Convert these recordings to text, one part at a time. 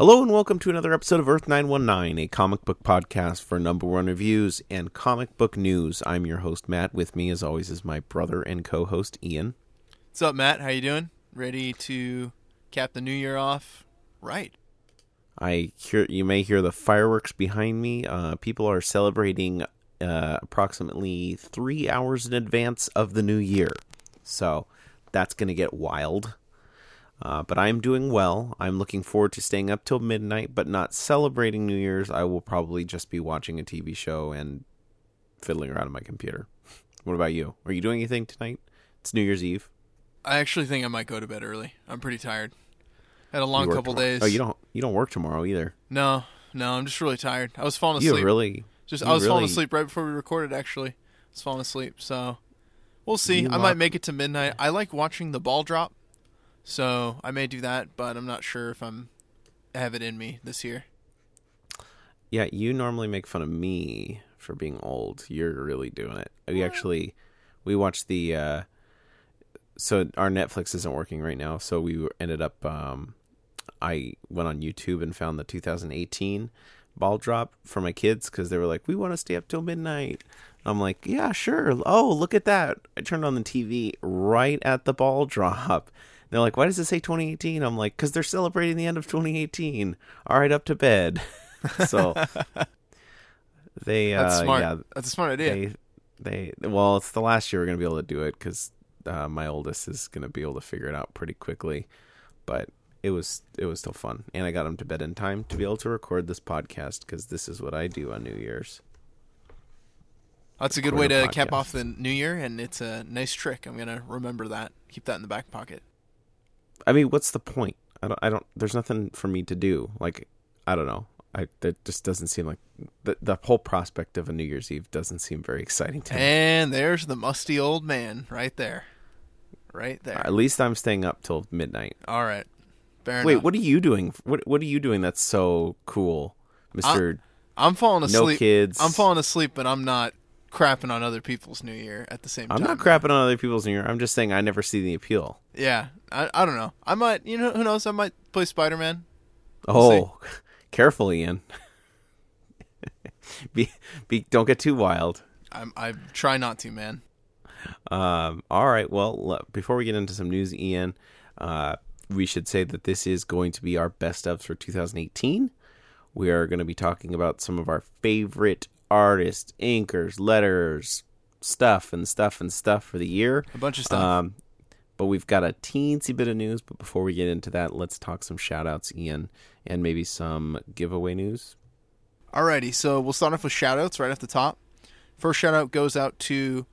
Hello and welcome to another episode of Earth 919, a comic book podcast for number one reviews and comic book news. I'm your host Matt. With me, as always, is my brother and co-host Ian. What's up, Matt? How you doing? Ready to cap the new year off? Right. I hear you may hear the fireworks behind me. Uh, people are celebrating uh, approximately three hours in advance of the new year, so that's going to get wild. Uh, but I'm doing well. I'm looking forward to staying up till midnight, but not celebrating New Year's. I will probably just be watching a TV show and fiddling around on my computer. What about you? Are you doing anything tonight? It's New Year's Eve. I actually think I might go to bed early. I'm pretty tired. Had a long couple tomorrow? days. Oh, you don't. You don't work tomorrow either. No, no, I'm just really tired. I was falling asleep. You really. just you I was falling asleep right before we recorded. Actually, I was falling asleep. So we'll see. You I might make it to midnight. I like watching the ball drop, so I may do that. But I'm not sure if I'm have it in me this year. Yeah, you normally make fun of me for being old. You're really doing it. We actually we watched the uh so our Netflix isn't working right now, so we ended up um I went on YouTube and found the 2018 ball drop for my kids cuz they were like, "We want to stay up till midnight." I'm like, "Yeah, sure. Oh, look at that." I turned on the TV right at the ball drop. They're like, "Why does it say 2018?" I'm like, "Cuz they're celebrating the end of 2018." All right, up to bed. so they That's uh, smart. yeah, That's a smart idea. they they well, it's the last year we're gonna be able to do it because uh, my oldest is gonna be able to figure it out pretty quickly. But it was it was still fun, and I got him to bed in time to be able to record this podcast because this is what I do on New Year's. That's a good way to cap off the new year, and it's a nice trick. I'm gonna remember that. Keep that in the back pocket. I mean, what's the point? I don't. I don't. There's nothing for me to do. Like, I don't know. I that just doesn't seem like the the whole prospect of a New Year's Eve doesn't seem very exciting to me. And there's the musty old man right there. Right there. At least I'm staying up till midnight. All right. Fair Wait, enough. what are you doing? What What are you doing that's so cool, Mister? I'm falling asleep. no kids. I'm falling asleep, but I'm not crapping on other people's New Year at the same time. I'm not crapping on other people's New Year. I'm just saying I never see the appeal. Yeah. I, I don't know. I might, you know, who knows? I might play Spider Man. Oh, careful, Ian. be, be, don't get too wild. I'm, I try not to, man. Um, all right. Well, le- before we get into some news, Ian, uh, we should say that this is going to be our best of for 2018. We are going to be talking about some of our favorite artists, inkers, letters, stuff, and stuff and stuff for the year. A bunch of stuff. Um, but we've got a teensy bit of news. But before we get into that, let's talk some shout outs, Ian, and maybe some giveaway news. Alrighty, so we'll start off with shoutouts right off the top. First shout out goes out to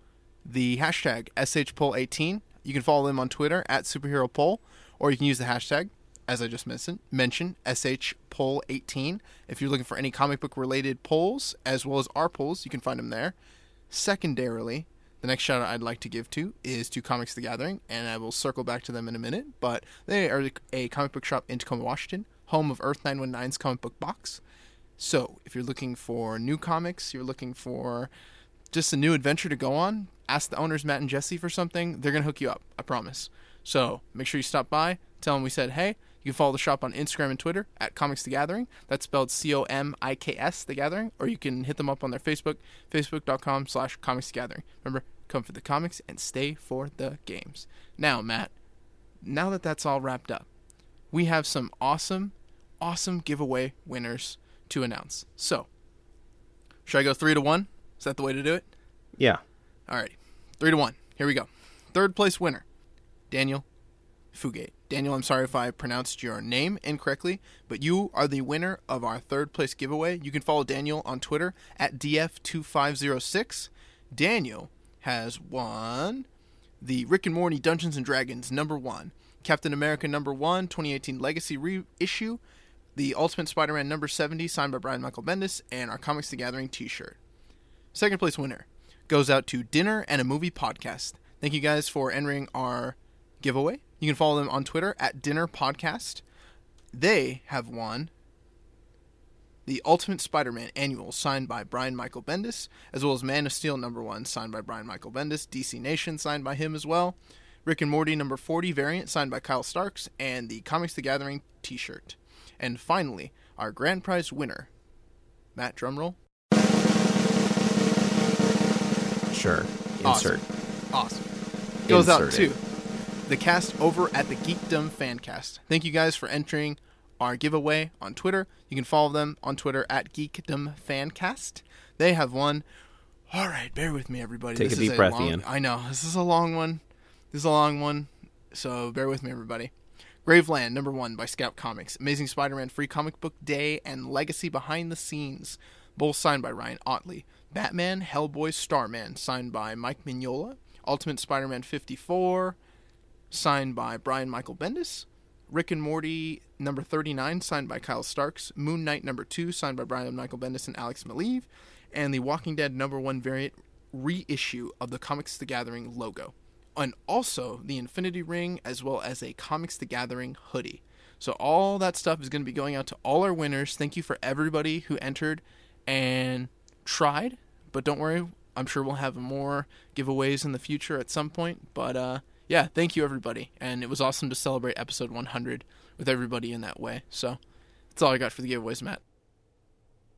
the hashtag SHPoll18. You can follow them on Twitter at superhero poll, or you can use the hashtag, as I just mentioned, mentioned SHPoll18. If you're looking for any comic book related polls, as well as our polls, you can find them there. Secondarily, the next shout out I'd like to give to is to Comics the Gathering, and I will circle back to them in a minute. But they are a comic book shop in Tacoma, Washington, home of Earth 919's comic book box. So, if you're looking for new comics, you're looking for just a new adventure to go on, ask the owners, Matt and Jesse, for something. They're going to hook you up, I promise. So, make sure you stop by, tell them we said hey. You can follow the shop on Instagram and Twitter at Comics The Gathering. That's spelled C O M I K S, The Gathering. Or you can hit them up on their Facebook, facebook.com slash Comics The Gathering. Remember, come for the comics and stay for the games. Now, Matt, now that that's all wrapped up, we have some awesome, awesome giveaway winners to announce. So, should I go three to one? Is that the way to do it? Yeah. All right. three to one. Here we go. Third place winner, Daniel Fugate. Daniel, I'm sorry if I pronounced your name incorrectly, but you are the winner of our third place giveaway. You can follow Daniel on Twitter at DF2506. Daniel has won the Rick and Morty Dungeons and Dragons number one, Captain America number one, 2018 Legacy reissue, the Ultimate Spider-Man number 70 signed by Brian Michael Bendis, and our Comics the Gathering T-shirt. Second place winner goes out to Dinner and a Movie Podcast. Thank you guys for entering our giveaway. You can follow them on Twitter at Dinner Podcast. They have won the Ultimate Spider-Man Annual, signed by Brian Michael Bendis, as well as Man of Steel number one, signed by Brian Michael Bendis, DC Nation, signed by him as well, Rick and Morty number 40 variant, signed by Kyle Starks, and the Comics the Gathering t-shirt. And finally, our grand prize winner, Matt Drumroll. Sure. Insert. Awesome. Goes out Insert to the cast over at the Geekdom Fancast. Thank you guys for entering our giveaway on Twitter. You can follow them on Twitter at Geekdom Fancast. They have won. All right, bear with me, everybody. Take this a is deep breath, long, Ian. I know this is a long one. This is a long one, so bear with me, everybody. Graveland number one by Scout Comics. Amazing Spider-Man Free Comic Book Day and Legacy Behind the Scenes. Both signed by Ryan Ottley. Batman, Hellboy, Starman, signed by Mike Mignola. Ultimate Spider-Man 54, signed by Brian Michael Bendis. Rick and Morty number 39, signed by Kyle Starks. Moon Knight number 2, signed by Brian Michael Bendis and Alex Maleev. And the Walking Dead number 1 variant reissue of the Comics the Gathering logo. And also the Infinity Ring, as well as a Comics the Gathering hoodie. So all that stuff is going to be going out to all our winners. Thank you for everybody who entered and tried. But don't worry, I'm sure we'll have more giveaways in the future at some point. But uh, yeah, thank you everybody, and it was awesome to celebrate episode 100 with everybody in that way. So that's all I got for the giveaways, Matt.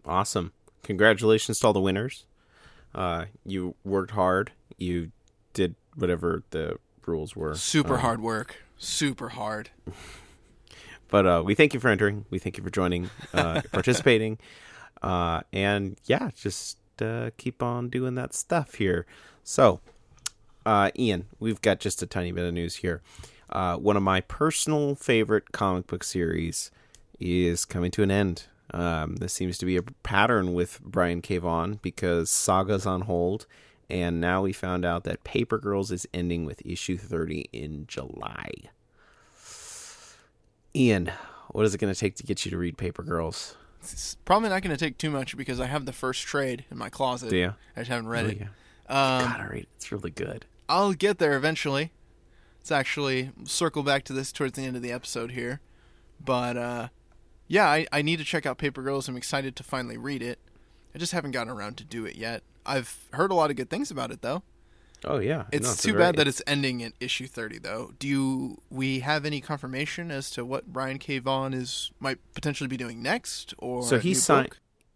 Awesome. Congratulations to all the winners. Uh, you worked hard. You did whatever the rules were. Super Um, hard work, super hard. But uh, we thank you for entering. We thank you for joining, uh, participating, uh, and yeah, just uh, keep on doing that stuff here. So, uh, Ian, we've got just a tiny bit of news here. Uh, one of my personal favorite comic book series is coming to an end. Um, this seems to be a pattern with Brian K. Vaughan because Saga's on hold, and now we found out that Paper Girls is ending with issue 30 in July. Ian, what is it going to take to get you to read Paper Girls? It's probably not going to take too much because I have the first trade in my closet. Yeah. I just haven't read Oh, it. yeah. Um, Gotta read. it. It's really good. I'll get there eventually. It's actually circle back to this towards the end of the episode here, but uh, yeah, I, I need to check out Paper Girls. I'm excited to finally read it. I just haven't gotten around to do it yet. I've heard a lot of good things about it though. Oh yeah, It's No, too very- bad that it's ending at issue 30 though. Do you we have any confirmation as to what Brian K. Vaughan is might potentially be doing next or So he signed.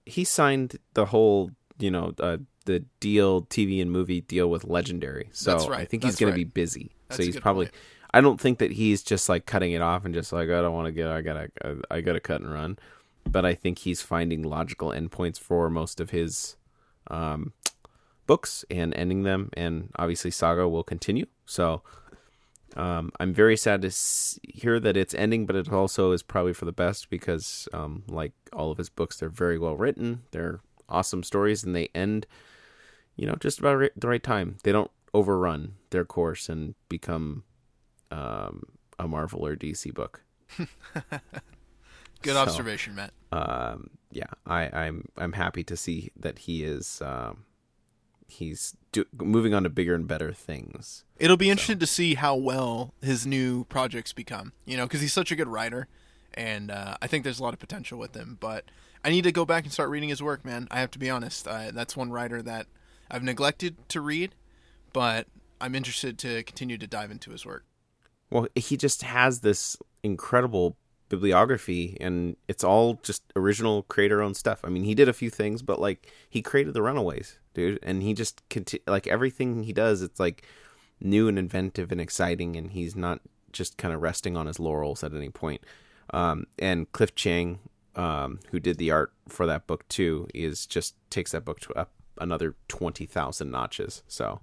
He signed the whole, you know, uh, the deal, TV and movie deal with Legendary. So That's right. I think he's going right. to be busy. That's so he's probably. point. I don't think that he's just like cutting it off and just like I don't want to get. I gotta. I, I gotta cut and run. But I think he's finding logical endpoints for most of his um, books and ending them. And obviously, Saga will continue. So um, I'm very sad to s- hear that it's ending, but it also is probably for the best because, um, like all of his books, they're very well written. They're awesome stories, and they end, you know, just about the right time. They don't overrun their course and become um, a Marvel or DC book. Good So, observation, Matt. Um, yeah, I, I'm I'm happy to see that he is um, he's do- moving on to bigger and better things. It'll be interesting to see how well his new projects become. You know, because he's such a good writer, and uh, I think there's a lot of potential with him. But I need to go back and start reading his work, man. I have to be honest. Uh, that's one writer that I've neglected to read, but I'm interested to continue to dive into his work. Well, he just has this incredible bibliography, and it's all just original creator-owned stuff. I mean, he did a few things, but like he created the Runaways, dude, and he just conti- like everything he does. It's like new and inventive and exciting, and he's not just kind of resting on his laurels at any point. Um, and Cliff Chiang, um, who did the art for that book too, is just takes that book to up another twenty thousand notches. So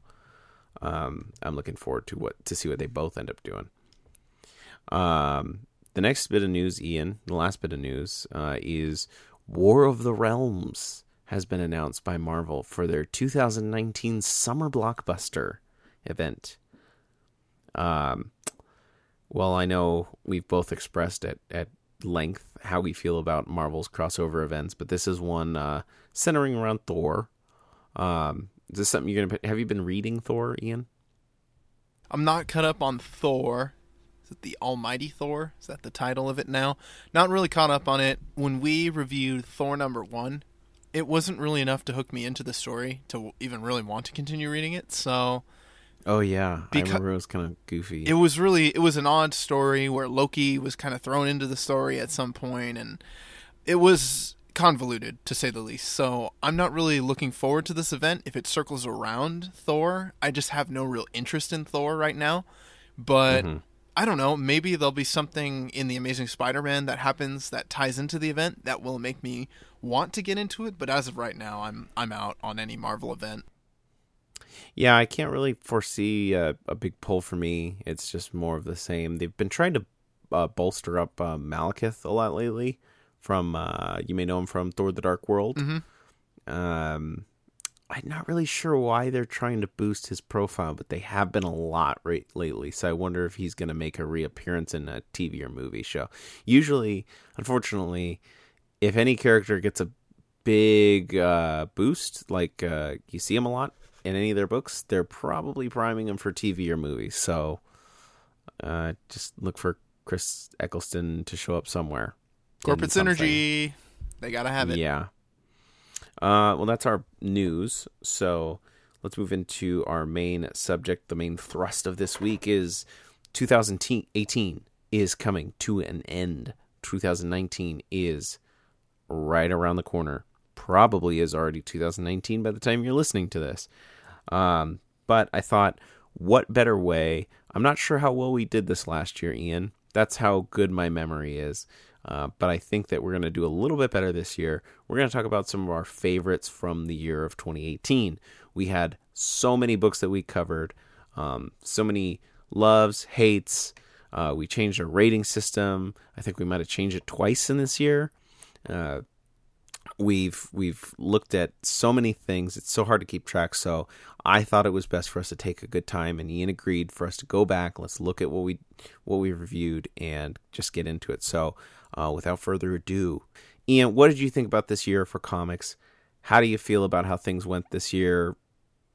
um, I'm looking forward to what to see what they both end up doing. Um, the next bit of news, Ian, the last bit of news, uh, is War of the Realms has been announced by Marvel for their 2019 summer blockbuster event. Um, well, I know we've both expressed at, at length how we feel about Marvel's crossover events, but this is one uh, centering around Thor. Um, is this something you're gonna? Have you been reading Thor, Ian? I'm not caught up on Thor. Is it the Almighty Thor? Is that the title of it now? Not really caught up on it. When we reviewed Thor number one, it wasn't really enough to hook me into the story to even really want to continue reading it. So Oh yeah, I remember it was kind of goofy. It was really it was an odd story where Loki was kind of thrown into the story at some point and it was convoluted to say the least. So, I'm not really looking forward to this event if it circles around Thor. I just have no real interest in Thor right now. But Mm-hmm. I don't know, maybe there'll be something in the Amazing Spider-Man that happens that ties into the event that will make me want to get into it, but as of right now, I'm I'm out on any Marvel event. Yeah, I can't really foresee a, a big pull for me. It's just more of the same. They've been trying to uh, bolster up uh, Malekith a lot lately. From uh, you may know him from Thor: The Dark World. Mhm. Um, I'm not really sure why they're trying to boost his profile, but they have been a lot right lately. So I wonder if he's going to make a reappearance in a TV or movie show. Usually, unfortunately, if any character gets a big uh, boost, like uh, you see him a lot in any of their books, they're probably priming him for TV or movies. So uh, just look for Chris Eccleston to show up somewhere. Corporate synergy, they got to have it. Yeah. Uh, well, that's our news. So let's move into our main subject. The main thrust of this week is 2018 is coming to an end. 2019 is right around the corner. Probably is already 2019 by the time you're listening to this. Um, but I thought, what better way? I'm not sure how well we did this last year, Ian. That's how good my memory is. Uh, but I think that we're going to do a little bit better this year. We're going to talk about some of our favorites from the year of 2018. We had so many books that we covered, um, so many loves, hates. Uh, we changed our rating system. I think we might have changed it twice in this year. Uh, we've we've looked at so many things. It's so hard to keep track. So I thought it was best for us to take a good time, and Ian agreed for us to go back. Let's look at what we what we reviewed and just get into it. So uh, without further ado, Ian, what did you think about this year for comics? How do you feel about how things went this year?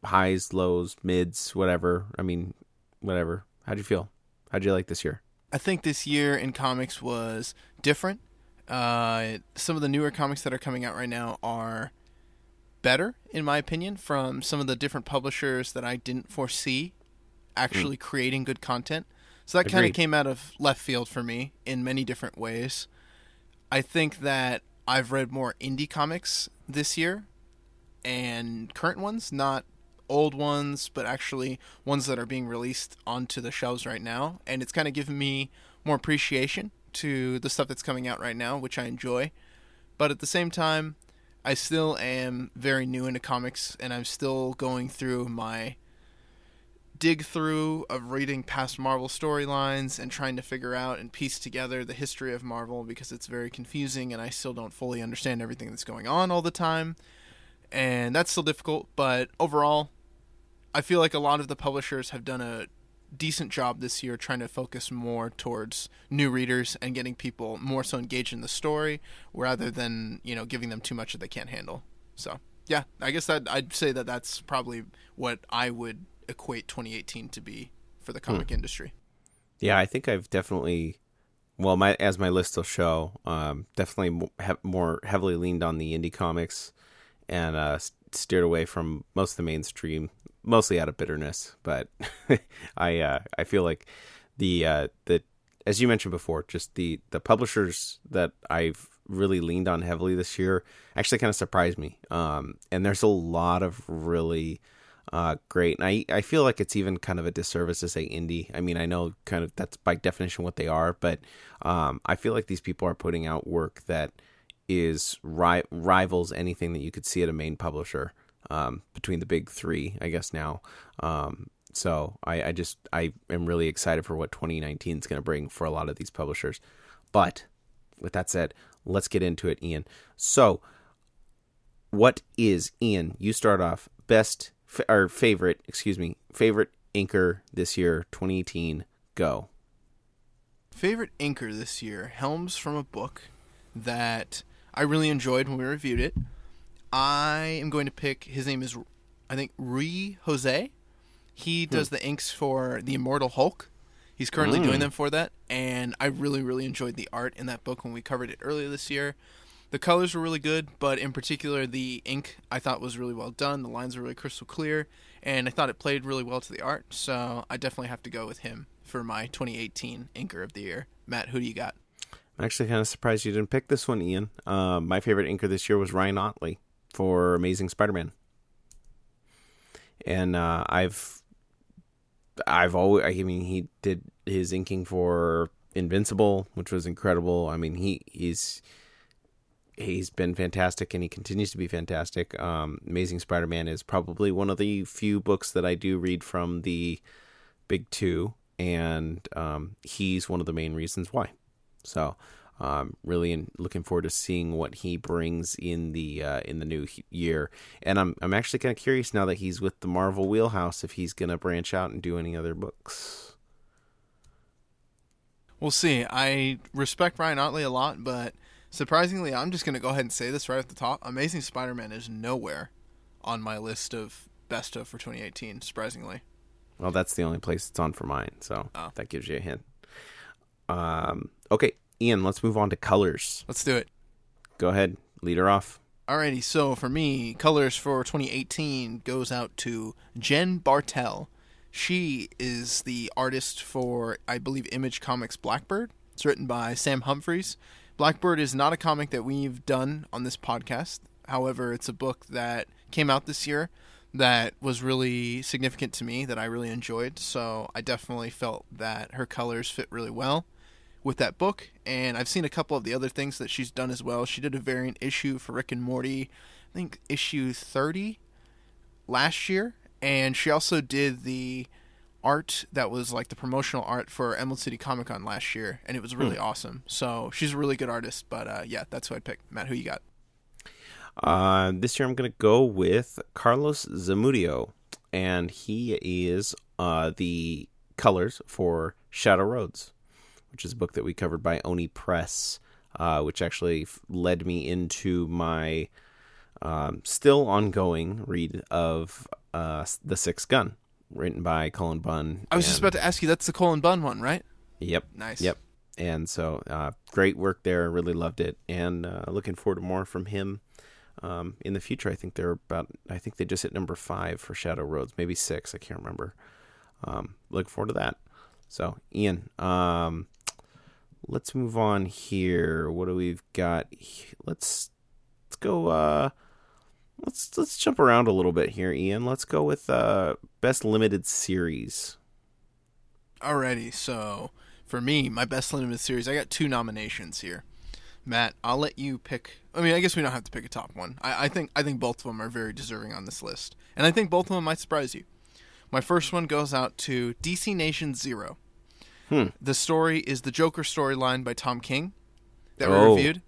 Highs, lows, mids, whatever. I mean, whatever. How'd you feel? How'd you like this year? I think this year in comics was different. Uh, some of the newer comics that are coming out right now are better, in my opinion, from some of the different publishers that I didn't foresee actually creating good content. So that kind of came out of left field for me in many different ways. I think that I've read more indie comics this year and current ones, not old ones, but actually ones that are being released onto the shelves right now. And it's kind of given me more appreciation to the stuff that's coming out right now, which I enjoy. But at the same time, I still am very new into comics and I'm still going through my dig through of reading past Marvel storylines and trying to figure out and piece together the history of Marvel because it's very confusing and I still don't fully understand everything that's going on all the time. And that's still difficult, but overall, I feel like a lot of the publishers have done a decent job this year trying to focus more towards new readers and getting people more so engaged in the story rather than, you know, giving them too much that they can't handle. So, yeah, I guess that I'd say that that's probably what I would equate 2018 to be for the comic industry. Yeah, I think I've definitely, well, my as my list will show, um, definitely have more heavily leaned on the indie comics, and uh, steered away from most of the mainstream, mostly out of bitterness. But I uh, I feel like the uh, the as you mentioned before, just the the publishers that I've really leaned on heavily this year actually kind of surprised me. Um, and there's a lot of really uh, great. And I, I feel like it's even kind of a disservice to say indie. I mean, I know kind of that's by definition what they are, but um, I feel like these people are putting out work that is ri- rivals anything that you could see at a main publisher um, between the big three, I guess now. Um, so I, I just I am really excited for what 2019 is going to bring for a lot of these publishers. But with that said, let's get into it, Ian. So, what is Ian? You start off best f- or favorite, excuse me, favorite inker this year, 2018. Go. Favorite inker this year, Helms from a book that I really enjoyed when we reviewed it. I am going to pick. His name is, I think, Ruy Jose. He hmm. does the inks for the Immortal Hulk. He's currently doing hmm. them for that, and I really, really enjoyed the art in that book when we covered it earlier this year. The colors were really good, but in particular, the ink I thought was really well done. The lines were really crystal clear, and I thought it played really well to the art. So I definitely have to go with him for my 2018 Inker of the Year. Matt, who do you got? I'm actually kind of surprised you didn't pick this one, Ian. Um, my favorite inker this year was Ryan Ottley for Amazing Spider-Man, and uh, I've I've always I mean he did his inking for Invincible, which was incredible. I mean he he's he's been fantastic and he continues to be fantastic. Um, Amazing Spider-Man is probably one of the few books that I do read from the big two, and um, he's one of the main reasons why. So, um, really in, looking forward to seeing what he brings in the uh, in the new year. And I'm I'm actually kind of curious now that he's with the Marvel wheelhouse if he's going to branch out and do any other books. We'll see. I respect Ryan Ottley a lot, but surprisingly, I'm just going to go ahead and say this right at the top. Amazing Spider-Man is nowhere on my list of best of for 2018. Surprisingly. Well, that's the only place it's on for mine, so Oh. that gives you a hint. Um, okay, Ian, let's move on to colors. Let's do it. Go ahead, lead her off. Alrighty, so for me, colors for 2018 goes out to Jen Bartel. She is the artist for, I believe, Image Comics Blackbird. It's written by Sam Humphries. Blackbird is not a comic that we've done on this podcast. However, it's a book that came out this year that was really significant to me that I really enjoyed. So I definitely felt that her colors fit really well with that book, and I've seen a couple of the other things that she's done as well. She did a variant issue for Rick and Morty, I think issue 30 last year, and she also did the art that was like the promotional art for Emerald City Comic Con last year, and it was really awesome. So she's a really good artist, but uh, yeah, that's who I'd pick. Matt, who you got? Uh, this year I'm going to go with Carlos Zamudio, and he is uh, the colors for Shadow Roads, which is a book that we covered by Oni Press, uh, which actually f- led me into my um, still ongoing read of uh, The Sixth Gun, written by Cullen Bunn. I was just about to ask you. That's the Cullen Bunn one, right? Yep. Nice. Yep. And so, uh, great work there. Really loved it, and uh, looking forward to more from him um, in the future. I think they're about. I think they just hit number five for Shadow Roads, maybe six. I can't remember. Um, looking forward to that. So, Ian, um, let's move on here. What do we've got? Let's let's go. Uh, let's let's jump around a little bit here, Ian. Let's go with uh, best limited series. Alrighty, so for me, my best limited series, I got two nominations here. Matt, I'll let you pick. I mean, I guess we don't have to pick a top one. I, I think I think both of them are very deserving on this list, and I think both of them might surprise you. My first one goes out to DC Nation Zero. Hmm. The story is the Joker storyline by Tom King that we Oh. reviewed.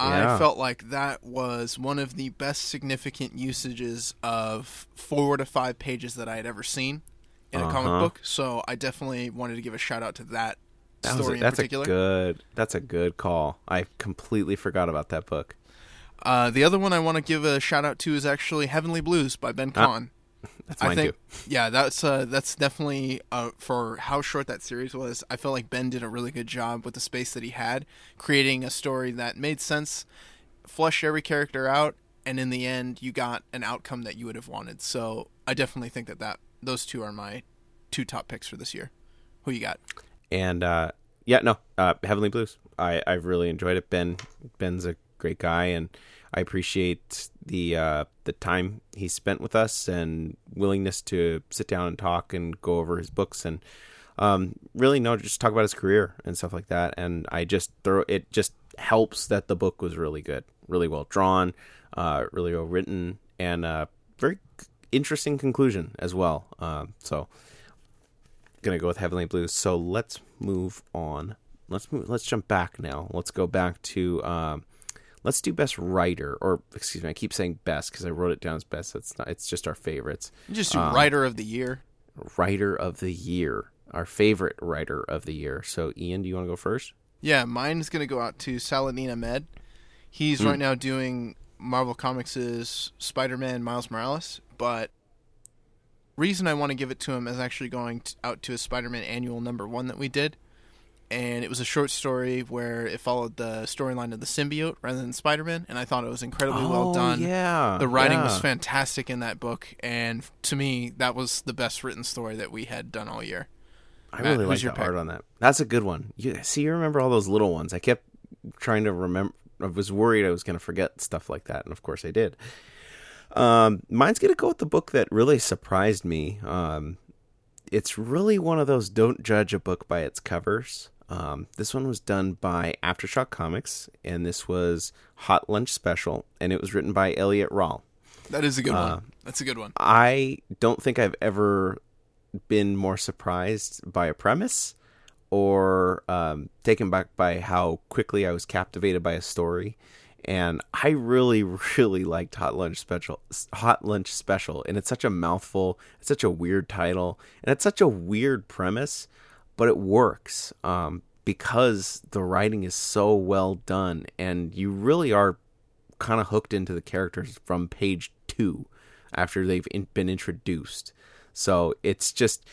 Yeah. I felt like that was one of the best significant usages of four to five pages that I had ever seen in a comic Uh-huh. book. So I definitely wanted to give a shout out to that, That a- story in that's particular. a good. That's a good call. I completely forgot about that book. Uh, the other one I want to give a shout out to is actually Heavenly Blues by Ben Ah, Kahn. That's I think, too. yeah, that's uh, that's definitely uh, for how short that series was. I felt like Ben did a really good job with the space that he had, creating a story that made sense, flesh every character out, and in the end, you got an outcome that you would have wanted. So I definitely think that that those two are my two top picks for this year. Who you got? And uh, yeah, no, uh, Heavenly Blues. I I've really enjoyed it. Ben Ben's a great guy, and I appreciate the uh, the time he spent with us and willingness to sit down and talk and go over his books and um, really no, just talk about his career and stuff like that. And I just throw it just helps that the book was really good, really well drawn, uh, really well written, and uh, very interesting conclusion as well. Um, so gonna go with Heavenly Blues. So let's move on. Let's move. Let's jump back now. Let's go back to. Um, let's do best writer, or excuse me, I keep saying best because I wrote it down as best. It's not. It's just our favorites. Just do Um, writer of the year. Writer of the year, our favorite writer of the year. So Ian, do you want to go first? Yeah, mine is going to go out to Saladin Ahmed. He's right now doing Marvel Comics' Spider-Man Miles Morales, but reason I want to give it to him is actually going t out to a Spider-Man annual number one that we did. And it was a short story where it followed the storyline of the symbiote rather than Spider-Man, and I thought it was incredibly well Oh, done. Yeah, The writing was fantastic in that book, and to me, that was the best written story that we had done all year. I Matt, really like your pick? on that. That's a good one. You see, you remember all those little ones. I kept trying to remember. I was worried I was going to forget stuff like that, and of course I did. Um, mine's going to go with the book that really surprised me. Um, it's really one of those don't judge a book by its covers. Um, this one was done by Aftershock Comics, and this was Hot Lunch Special, and it was written by Eliot Rahal. That is a good Uh, one. That's a good one. I don't think I've ever been more surprised by a premise or um, taken back by how quickly I was captivated by a story. And I really, really liked Hot Lunch Special. Hot Lunch Special, and it's such a mouthful. It's such a weird title, and it's such a weird premise, but it works um, because the writing is so well done, and you really are kind of hooked into the characters from page two after they've in, been introduced. So it's just,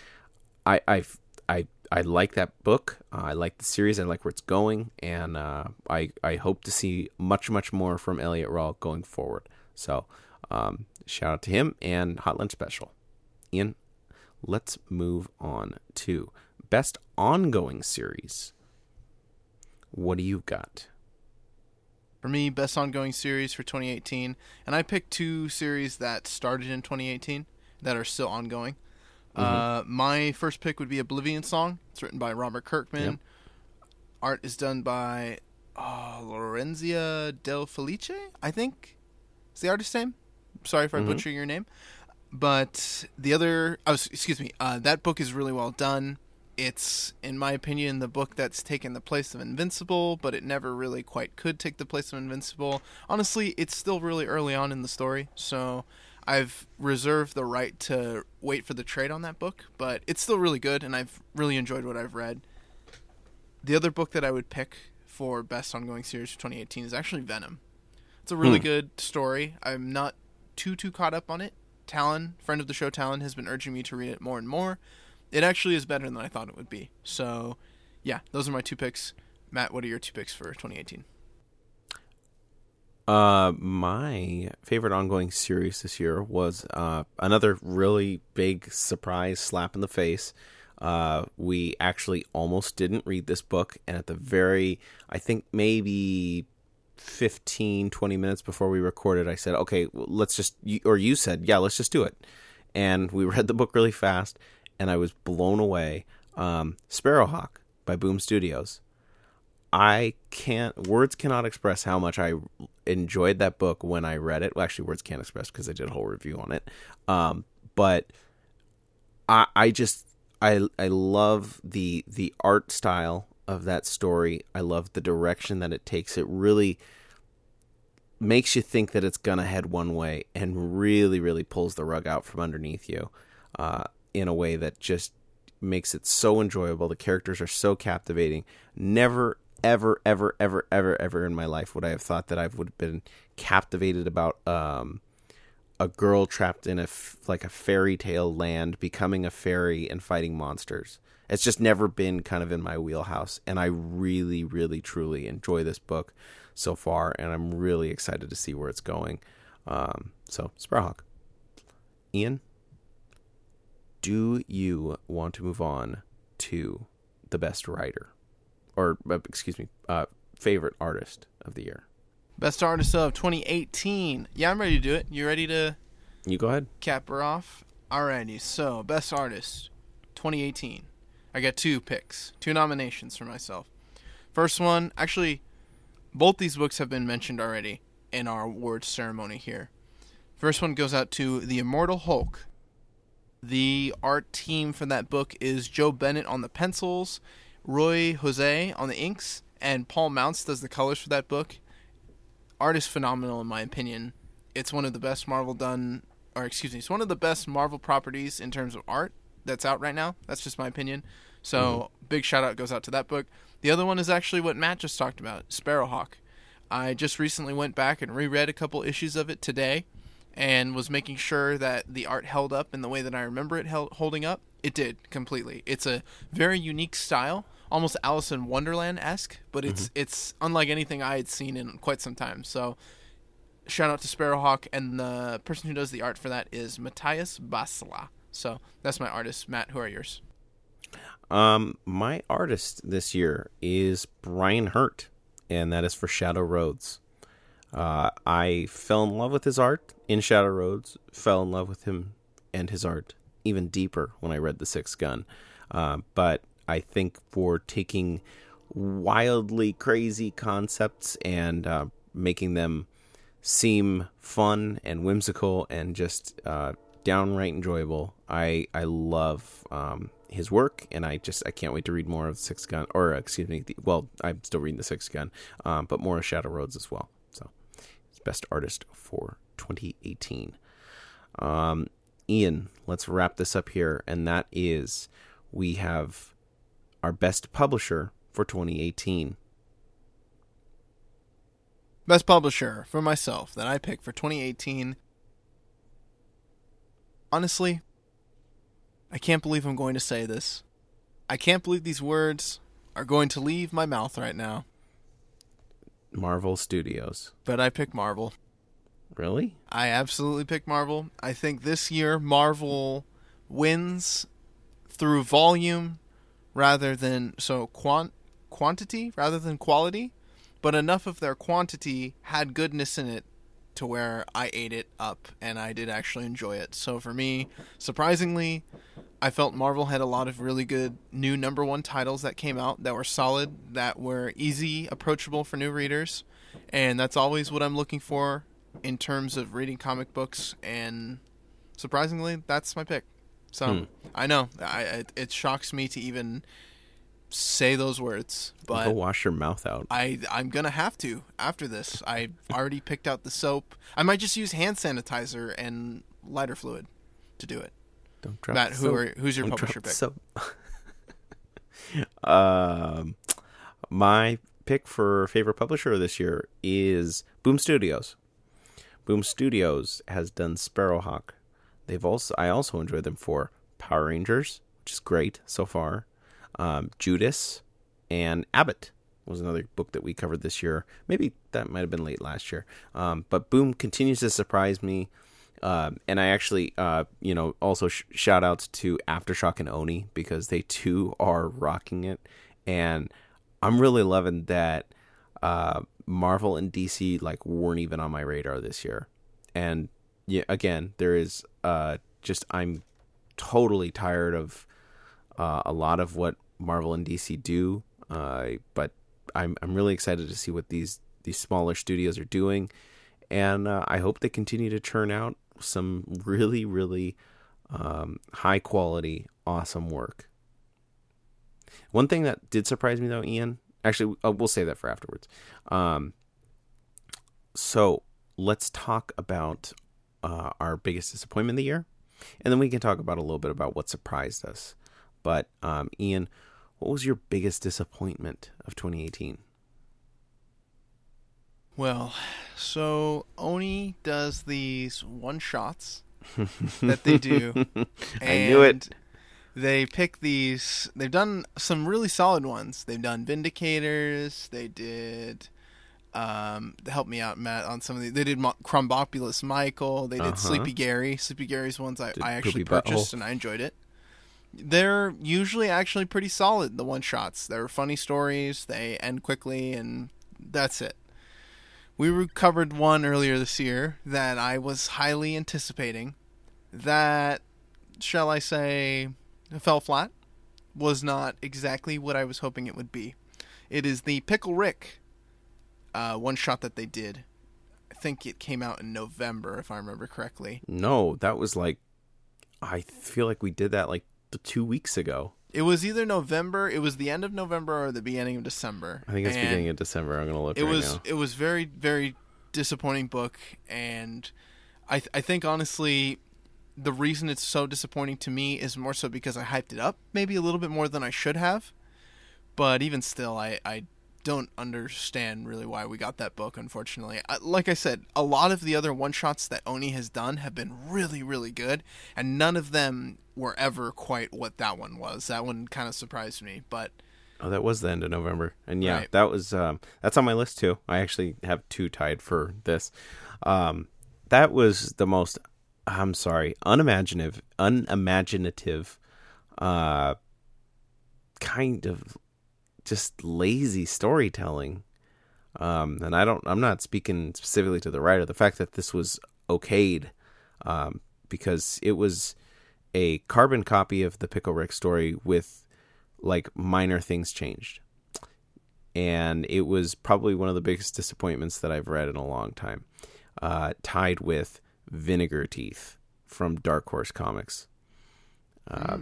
I I I I like that book. Uh, I like the series. I like where it's going, and uh, I I hope to see much much more from Eliot Rahal going forward. So um, shout out to him and Hot Lunch Special. Ian, let's move on to best ongoing series. What do you got? For me, best ongoing series for 2018, and I picked two series that started in 2018 that are still ongoing. Uh, my first pick would be Oblivion Song. It's written by Robert Kirkman. Yep. Art is done by uh, Lorenzia Del Felice, I think. Is the artist's name? Sorry if I Mhm. butcher your name. But the other, oh, excuse me, uh, that book is really well done. It's, in my opinion, the book that's taken the place of Invincible, but it never really quite could take the place of Invincible. Honestly, it's still really early on in the story, so I've reserved the right to wait for the trade on that book, but it's still really good, and I've really enjoyed what I've read. The other book that I would pick for best ongoing series for 2018 is actually Venom. It's a really Hmm. good story. I'm not too too caught up on it. Talon, friend of the show Talon, has been urging me to read it more and more. It actually is better than I thought it would be. So, yeah, those are my two picks. Matt, what are your two picks for 2018? Uh, my favorite ongoing series this year was uh, another really big surprise slap in the face. Uh, we actually almost didn't read this book, and at the very, I think maybe 15, 20 minutes before we recorded, I said, okay, let's just, or you said, yeah, let's just do it. And we read the book really fast, and I was blown away. Um, Sparrowhawk by Boom Studios. I can't words cannot express how much I enjoyed that book when I read it. Well, actually, words can't express because I did a whole review on it. Um, but I I just I I love the the art style of that story. I love the direction that it takes. It really makes you think that it's gonna head one way and really really pulls the rug out from underneath you uh, in a way that just makes it so enjoyable. The characters are so captivating. Never, ever, ever, ever, ever, ever in my life would I have thought that I would have been captivated about um, a girl trapped in a f- like a fairy tale land, becoming a fairy and fighting monsters. It's just never been kind of in my wheelhouse, and I really, really, truly enjoy this book so far, and I'm really excited to see where it's going. Um, so, Sparrowhawk, Ian, do you want to move on to the best writer, or uh, excuse me, uh, favorite artist of the year? Best artist of 2018. Yeah, I'm ready to do it. You ready to You go ahead. cap her off? Alrighty, so best artist 2018. I got two picks, two nominations for myself. First one, actually, both these books have been mentioned already in our awards ceremony here. First one goes out to The Immortal Hulk. The art team for that book is Joe Bennett on the pencils, Roy Jose on the inks, and Paul Mounts does the colors for that book. Art is phenomenal in my opinion. It's one of the best Marvel done or excuse me, it's one of the best Marvel properties in terms of art that's out right now. That's just my opinion. So mm-hmm. big shout out goes out to that book. The other one is actually what Matt just talked about, Sparrowhawk. I just recently went back and reread a couple issues of it today, and was making sure that the art held up in the way that I remember it held, holding up. It did completely. It's a very unique style, almost Alice in Wonderland esque, but it's it's unlike anything I had seen in quite some time. So shout out to Sparrowhawk, and the person who does the art for that is Matias Basla. So that's my artist. Matt, who are yours? Um, my artist this year is Brian Hurtt, and that is for Shadow Roads. Uh, I fell in love with his art in Shadow Roads. Fell in love with him and his art even deeper when I read The Sixth Gun. Uh, but I think for taking wildly crazy concepts and uh, making them seem fun and whimsical and just uh, downright enjoyable. I I love um, his work, and I just I can't wait to read more of the Sixth Gun, or excuse me, the, well I'm still reading the Sixth Gun, um, but more of Shadow Roads as well. Best artist for 2018. Um, Ian, let's wrap this up here, and that is we have our best publisher for 2018. Best publisher for myself that I picked for 2018. Honestly, I can't believe I'm going to say this. I can't believe these words are going to leave my mouth right now. Marvel Studios. But I pick Marvel. Really? I absolutely pick Marvel. I think this year Marvel wins through volume rather than so quant quantity rather than quality, but enough of their quantity had goodness in it to where I ate it up and I did actually enjoy it. So for me, surprisingly, I felt Marvel had a lot of really good new number 1 titles that came out that were solid, that were easy, approachable for new readers, and that's always what I'm looking for in terms of reading comic books and surprisingly, that's my pick. So, Hmm. I know I it, it shocks me to even say those words, but Go wash your mouth out. I I'm gonna have to after this. I already picked out the soap. I might just use hand sanitizer and lighter fluid to do it. Don't drop Matt, who are who's your Don't publisher pick? soap. um, my pick for favorite publisher this year is Boom Studios. Boom Studios has done Sparrowhawk. They've also I also enjoy them for Power Rangers, which is great so far. Um, Judas and Abbott was another book that we covered this year. Maybe that might have been late last year. Um, but Boom continues to surprise me. Um, and I actually, uh, you know, also sh- shout outs to Aftershock and Oni because they too are rocking it. And I'm really loving that uh, Marvel and DC like weren't even on my radar this year. And yeah, again, there is uh, just I'm totally tired of uh, a lot of what Marvel and DC do. Uh, but I'm I'm really excited to see what these these smaller studios are doing, and uh, I hope they continue to churn out some really really um, high quality, awesome work. One thing that did surprise me though, Ian. Actually, uh, we'll say that for afterwards. Um, so let's talk about uh, our biggest disappointment of the year, and then we can talk about a little bit about what surprised us. But um, Ian, what was your biggest disappointment of 2018? Well, so Oni does these one shots that they do. I knew it. They pick these. They've done some really solid ones. They've done Vindicators. They did. Um, help me out, Matt, on some of the. They did Mo- Krombopulos Michael. They did Uh-huh. Sleepy Gary. Sleepy Gary's ones I, Did I actually Poopy Butthole. purchased and I enjoyed it. They're usually actually pretty solid. The one shots. They're funny stories. They end quickly, and that's it. We re- covered one earlier this year that I was highly anticipating. That, shall I say, fell flat. Was not exactly what I was hoping it would be. It is the Pickle Rick uh, one shot that they did. I think it came out in November, if I remember correctly. No, that was like, I feel like we did that like two weeks ago. It was either November, it was the end of November or the beginning of December. I think it's And beginning of December. I'm gonna look it right was now. it was very very disappointing book and I th- I think honestly the reason it's so disappointing to me is more so because I hyped it up maybe a little bit more than I should have but even still I I don't understand really why we got that book unfortunately like I said a lot of the other one shots that Oni has done have been really really good and none of them were ever quite what that one was that one kind of surprised me but Oh, that was the end of November, and yeah, Right. that was um, that's on my list too. I actually have two tied for this. Um, that was the most. I'm sorry, unimaginative, unimaginative, uh, kind of just lazy storytelling. Um, and I don't. I'm not speaking specifically to the writer. The fact that this was okayed, um, because it was a carbon copy of the Pickle Rick story with like minor things changed. And it was probably one of the biggest disappointments that I've read in a long time. Uh, tied with Vinegar Teeth from Dark Horse Comics. Uh,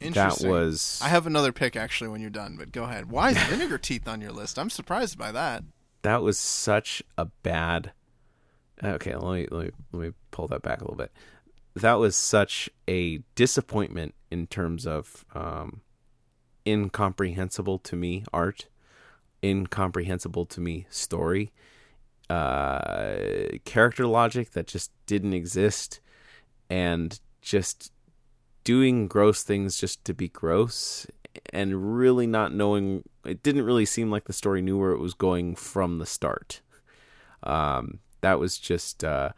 that was I have another pick actually when you're done, but go ahead. Why is Vinegar Teeth on your list? I'm surprised by that. that was such a bad. Okay, let me let me let me pull that back a little bit. That was such a disappointment in terms of um, incomprehensible to me art, incomprehensible to me story, uh, character logic that just didn't exist, and just doing gross things just to be gross and really not knowing it didn't really seem like the story knew where it was going from the start um, that was just uh,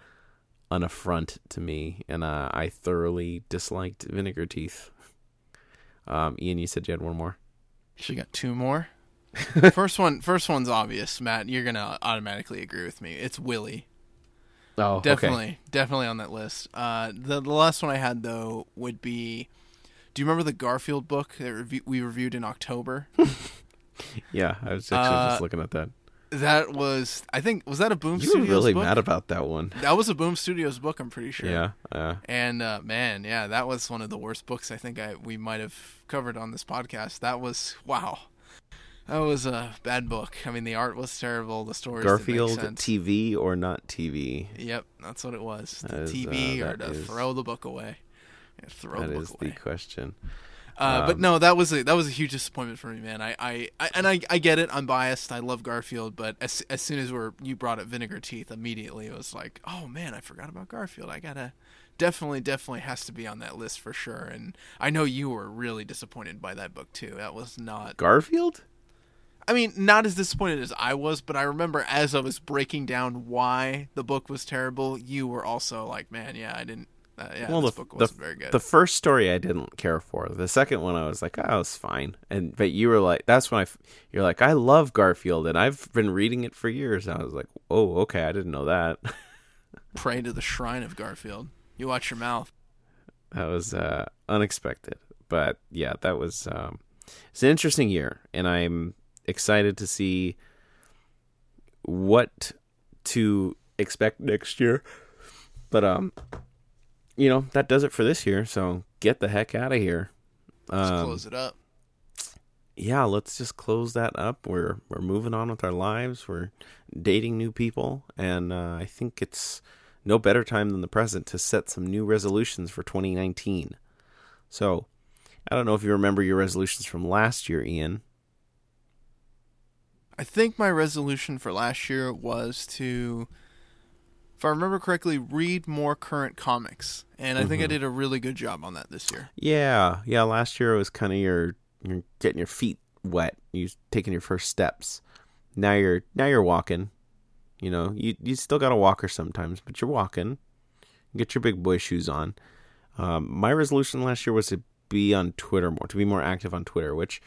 an affront to me and uh, i thoroughly disliked vinegar teeth um, ian you said you had one more She got two more. first one, first one's obvious, Matt. You're gonna automatically agree with me. It's Willie. Oh Definitely, definitely on that list. Uh, the the last one I had though would be. Do you remember the Garfield book that rev- we reviewed in October? yeah i was actually Uh, just looking at that that was, I think, was that a Boom Studios book. you were really book? mad about that one that was a Boom Studios book. I'm pretty sure. yeah uh, And uh, man, yeah, that was one of the worst books I think I we might have covered on this podcast. That was wow. That was a bad book. I mean, the art was terrible. The stories garfield didn't make sense. tv or not tv Yep, that's what it was. The That is, TV uh, or that to is- throw the book away. Yeah, throw that the book is away. the question Uh, but Um, no, that was a that was a huge disappointment for me, man. I, I, I and I, I get it. I'm biased. I love Garfield, but as as soon as we're you brought up Vinegar Teeth, immediately it was like, oh man, I forgot about Garfield. I gotta definitely, definitely has to be on that list for sure. And I know you were really disappointed by that book too. That was not. garfield I mean, not as disappointed as I was, but I remember as I was breaking down why the book was terrible, you were also like, man, yeah, I didn't. Uh, yeah, well, this the, book wasn't very good. the first story I didn't care for. The second one I was like, oh, it's fine. And but you were like, that's when I." you're like, I love Garfield, and I've been reading it for years. And I was like, oh, okay, I didn't know that. Pray to the shrine of Garfield. You watch your mouth. that was uh, unexpected. But yeah, that was um, it's an interesting year, and I'm excited to see what to expect next year. But um, you know that does it for this year. So get the heck out of here. Let's Um, close it up. yeah, let's just close that up. We're we're moving on with our lives. We're dating new people, and uh, I think it's no better time than the present to set some new resolutions for 2019. So, I don't know if you remember your resolutions from last year, Ian. I think my resolution for last year was to, if I remember correctly, read more current comics, and I think I Mhm. did a really good job on that this year. Yeah, yeah. Last year it was kind of your you're getting your feet wet. You taking your first steps. Now you're now you're walking. You know, you you still got a walker sometimes, but you're walking. Get your big boy shoes on. Um, my resolution last year was to be on Twitter more, to be more active on Twitter, which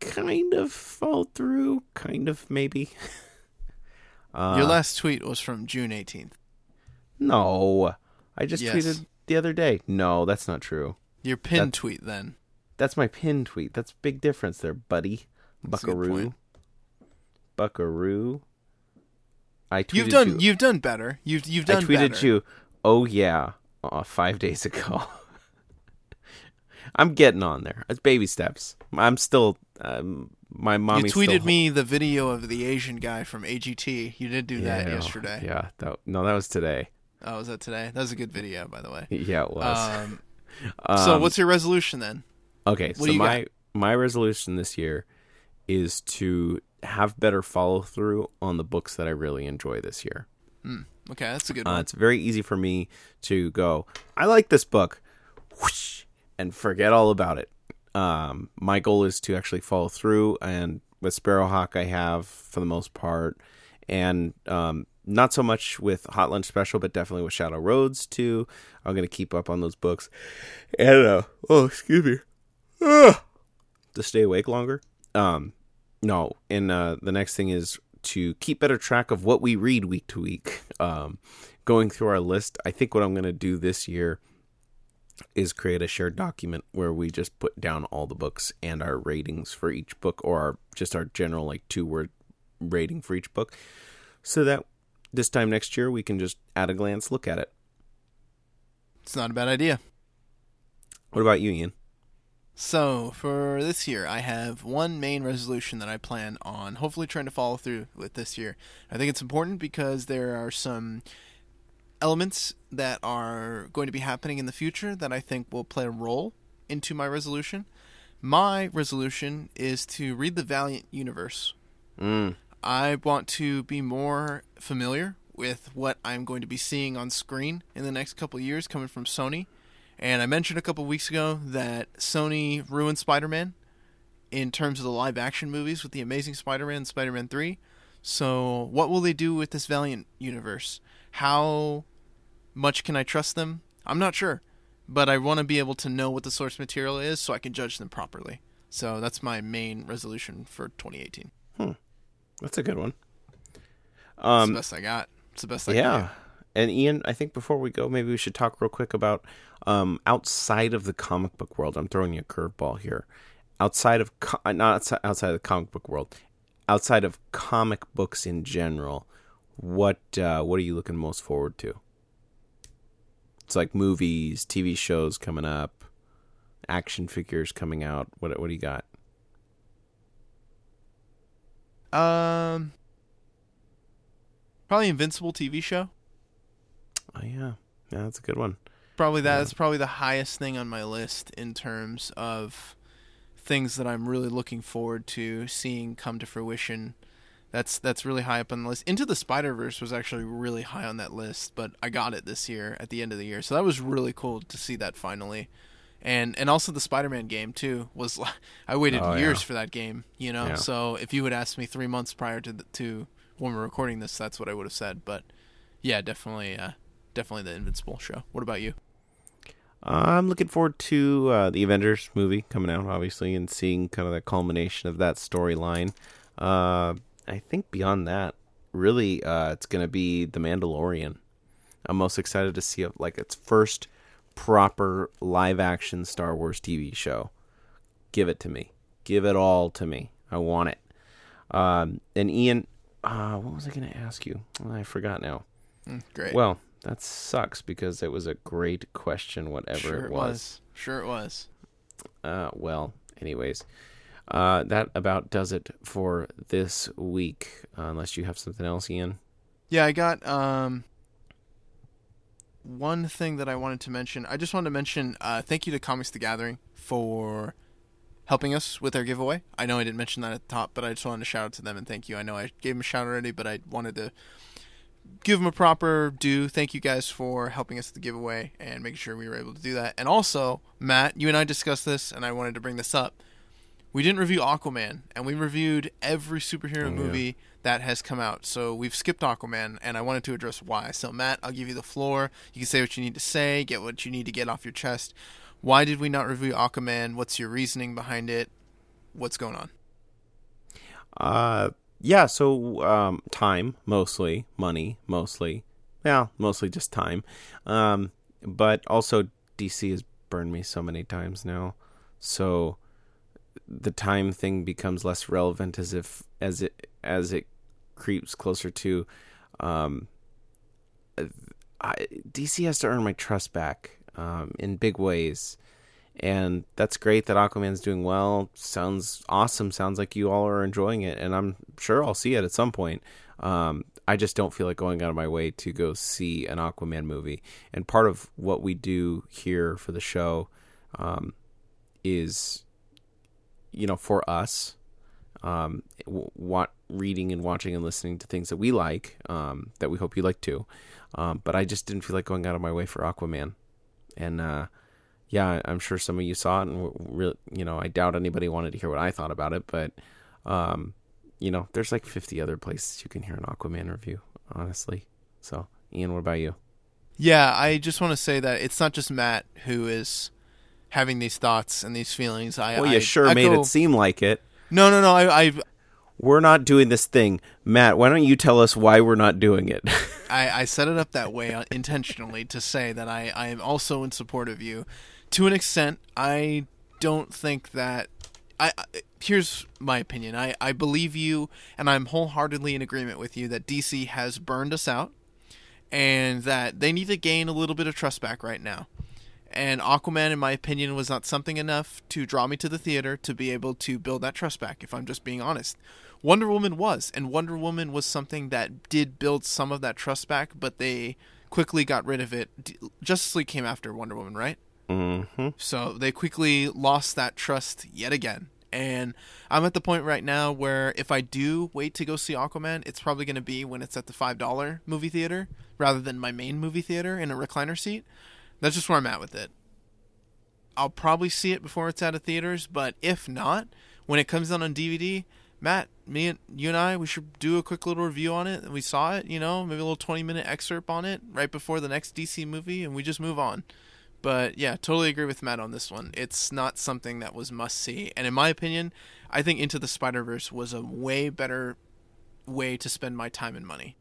kind of fell through, kind of maybe. Uh, Your last tweet was from June 18th. no, I just Yes. tweeted the other day. No, that's not true. Your pinned That's- tweet then. That's my pin tweet. That's big difference there, buddy. That's Buckaroo. Buckaroo. I tweeted You've done you. you've done better. You've you've done. I tweeted better. you. Oh yeah, uh, five days ago. I'm getting on there. It's baby steps. I'm still. Um, my You tweeted me the video of the Asian guy from AGT. You did do that yesterday. Yeah. That, no, that was today. Oh, was that today? That was a good video, by the way. Yeah, it was. Um, so, Um, what's your resolution then? Okay, What so do you my my resolution this year is to have better follow through on the books that I really enjoy this year. Okay, that's a good Uh, one. it's very easy for me to go, I like this book, whoosh, and forget all about it. Um, my goal is to actually follow through, and with Sparrowhawk, I have for the most part, and um, not so much with Hot Lunch Special, but definitely with Shadow Roads too. I'm gonna keep up on those books, and uh, oh, excuse me, to stay awake longer. Um, no, and uh, the next thing is to keep better track of what we read week to week. Um, going through our list, I think what I'm gonna do this year is create a shared document where we just put down all the books and our ratings for each book or our, just our general like two word rating for each book so that this time next year we can just at a glance look at it. It's not a bad idea. What about you, Ian? So, for this year, I have one main resolution that I plan on hopefully trying to follow through with this year. I think it's important because there are some elements that are going to be happening in the future that I think will play a role into my resolution. My resolution is to read the Valiant universe. Mm. I want to be more familiar with what I'm going to be seeing on screen in the next couple years coming from Sony. And I mentioned a couple weeks ago that Sony ruined Spider Man in terms of the live action movies with The Amazing Spider Man and Spider Man 3. So, what will they do with this Valiant universe? How much can I trust them? I'm not sure. But I want to be able to know what the source material is so I can judge them properly. So, that's my main resolution for 2018. Hmm. That's a good one. It's Um, the best I got. It's the best I yeah. And Ian, I think before we go, maybe we should talk real quick about um, outside of the comic book world. I'm throwing you a curveball here. Outside of co- uh, not outside, outside of the comic book world, outside of comic books in general, what uh, what are you looking most forward to? It's like movies, TV shows coming up, action figures coming out. What what do you got? Um, probably Invincible TV show. Oh yeah, yeah, that's a good one. Probably that. Yeah. That's probably the highest thing on my list in terms of things that I'm really looking forward to seeing come to fruition. That's that's really high up on the list. Into the Spider Verse was actually really high on that list, but I got it this year at the end of the year, so that was really cool to see that finally. And and also the Spider Man game too was. I waited Oh, years yeah. for that game, you know. Yeah. So if you had asked me three months prior to the, to when we're recording this, that's what I would have said. But yeah, definitely, uh, definitely the Invincible show. What about you? I'm looking forward to uh, the Avengers movie coming out, obviously, and seeing kind of the culmination of that storyline. Uh, I think beyond that, really, uh, it's going to be The Mandalorian. I'm most excited to see it, like its first proper live action Star Wars TV show. Give it to me. Give it all to me. I want it. Um, and Ian, uh, what was I going to ask you? I forgot now. Mm, great. Well, that sucks because it was a great question, whatever sure it was. Sure it was. Uh, well, anyways, uh, that about does it for this week. Uh, unless you have something else, Ian. Yeah, I got um one thing that I wanted to mention. I just wanted to mention uh, thank you to Comics the Gathering for helping us with our giveaway. I know I didn't mention that at the top, but I just wanted to shout out to them and thank you. I know I gave them a shout already, but I wanted to give them a proper due. Thank you guys for helping us with the giveaway and making sure we were able to do that. And also, Matt, you and I discussed this, and I wanted to bring this up. We didn't review Aquaman, and we reviewed every superhero Oh, yeah. movie that has come out. So we've skipped Aquaman, and I wanted to address why. So, Matt, I'll give you the floor. You can say what you need to say, get what you need to get off your chest. Why did we not review Aquaman? What's your reasoning behind it? What's going on? Uh, yeah. So, um, time mostly, money mostly. Yeah, mostly just time. Um, but also DC has burned me so many times now, so the time thing becomes less relevant as if as it as it creeps closer to. Um, I, DC has to earn my trust back um, in big ways. And that's great that Aquaman's doing well. Sounds awesome. Sounds like you all are enjoying it, and I'm sure I'll see it at some point. Um, I just don't feel like going out of my way to go see an Aquaman movie. And part of what we do here for the show um, is, you know, for us, um, what reading and watching and listening to things that we like, um, that we hope you like too. Um, but I just didn't feel like going out of my way for Aquaman, and uh, yeah, I'm sure some of you saw it, and really, you know, I doubt anybody wanted to hear what I thought about it, but, um, you know, there's like 50 other places you can hear an Aquaman review, honestly. So, Ian, what about you? Yeah, I just want to say that it's not just Matt who is having these thoughts and these feelings. I Well, you I sure echo- made it seem like it. No, no, no. I, I We're not doing this thing. Matt, why don't you tell us why we're not doing it? I, I set it up that way uh, intentionally to say that I, I am also in support of you. To an extent, I don't think that. I, I here's my opinion. I, I believe you, and I'm wholeheartedly in agreement with you that DC has burned us out, and that they need to gain a little bit of trust back right now. And Aquaman, in my opinion, was not something enough to draw me to the theater to be able to build that trust back, if I'm just being honest. Wonder Woman was, and Wonder Woman was something that did build some of that trust back, but they quickly got rid of it. Justice League came after Wonder Woman, right? mm-hmm. So they quickly lost that trust yet again. And I'm at the point right now where if I do wait to go see Aquaman, it's probably going to be when it's at the $5 movie theater rather than my main movie theater in a recliner seat. That's just where I'm at with it. I'll probably see it before it's out of theaters, but if not, when it comes out on DVD, Matt, me and you and I, we should do a quick little review on it. We saw it, you know, maybe a little 20 minute excerpt on it right before the next DC movie, and we just move on. But yeah, totally agree with Matt on this one. It's not something that was must see. And in my opinion, I think Into the Spider Verse was a way better way to spend my time and money.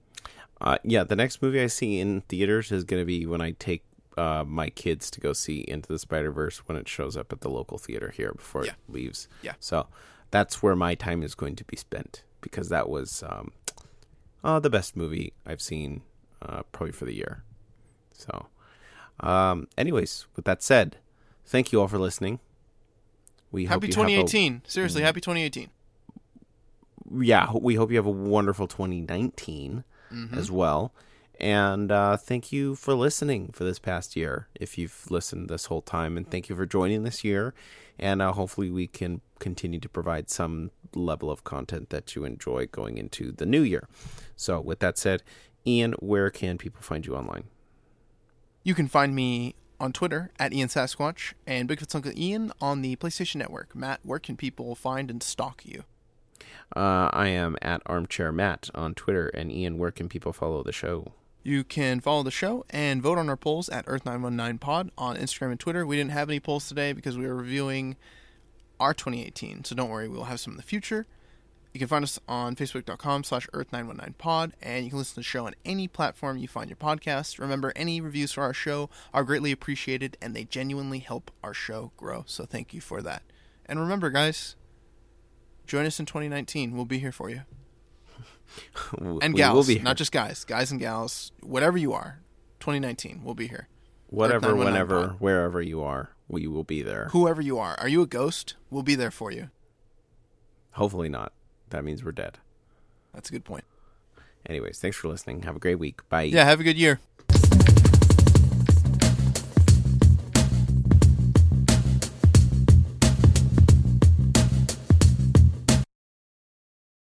Uh, yeah, the next movie I see in theaters is going to be when I take uh, my kids to go see Into the Spider Verse when it shows up at the local theater here before Yeah. it leaves. Yeah. So that's where my time is going to be spent because that was um, uh, the best movie I've seen uh, probably for the year. So, um, anyways, with that said, thank you all for listening. We hope Happy you have a- 2018. Seriously, happy 2018. yeah, we hope you have a wonderful 2019 as well. And uh, thank you for listening for this past year, if you've listened this whole time. And thank you for joining this year. And uh, hopefully, we can continue to provide some level of content that you enjoy going into the new year. So, with that said, Ian, where can people find you online? You can find me on Twitter at Ian Sasquatch and Bigfoot's Uncle Ian on the PlayStation Network. Matt, where can people find and stalk you? Uh, I am at Armchair Matt on Twitter. And Ian, where can people follow the show? You can follow the show and vote on our polls at Earth919Pod on Instagram and Twitter. We didn't have any polls today because we were reviewing our 2018, so don't worry, we'll have some in the future. You can find us on facebook.com slash earth919pod, and you can listen to the show on any platform you find your podcast. Remember, any reviews for our show are greatly appreciated, and they genuinely help our show grow, so thank you for that. And remember, guys, join us in 2019. We'll be here for you. And we gals, not just guys, guys and gals, whatever you are, 2019, we'll be here. whatever, whenever, wherever you are, we will be there. Whoever you are, are you a ghost? We'll be there for you. Hopefully not. That means we're dead. That's a good point. Anyways, thanks for listening. Have a great week. Bye. Yeah, have a good year.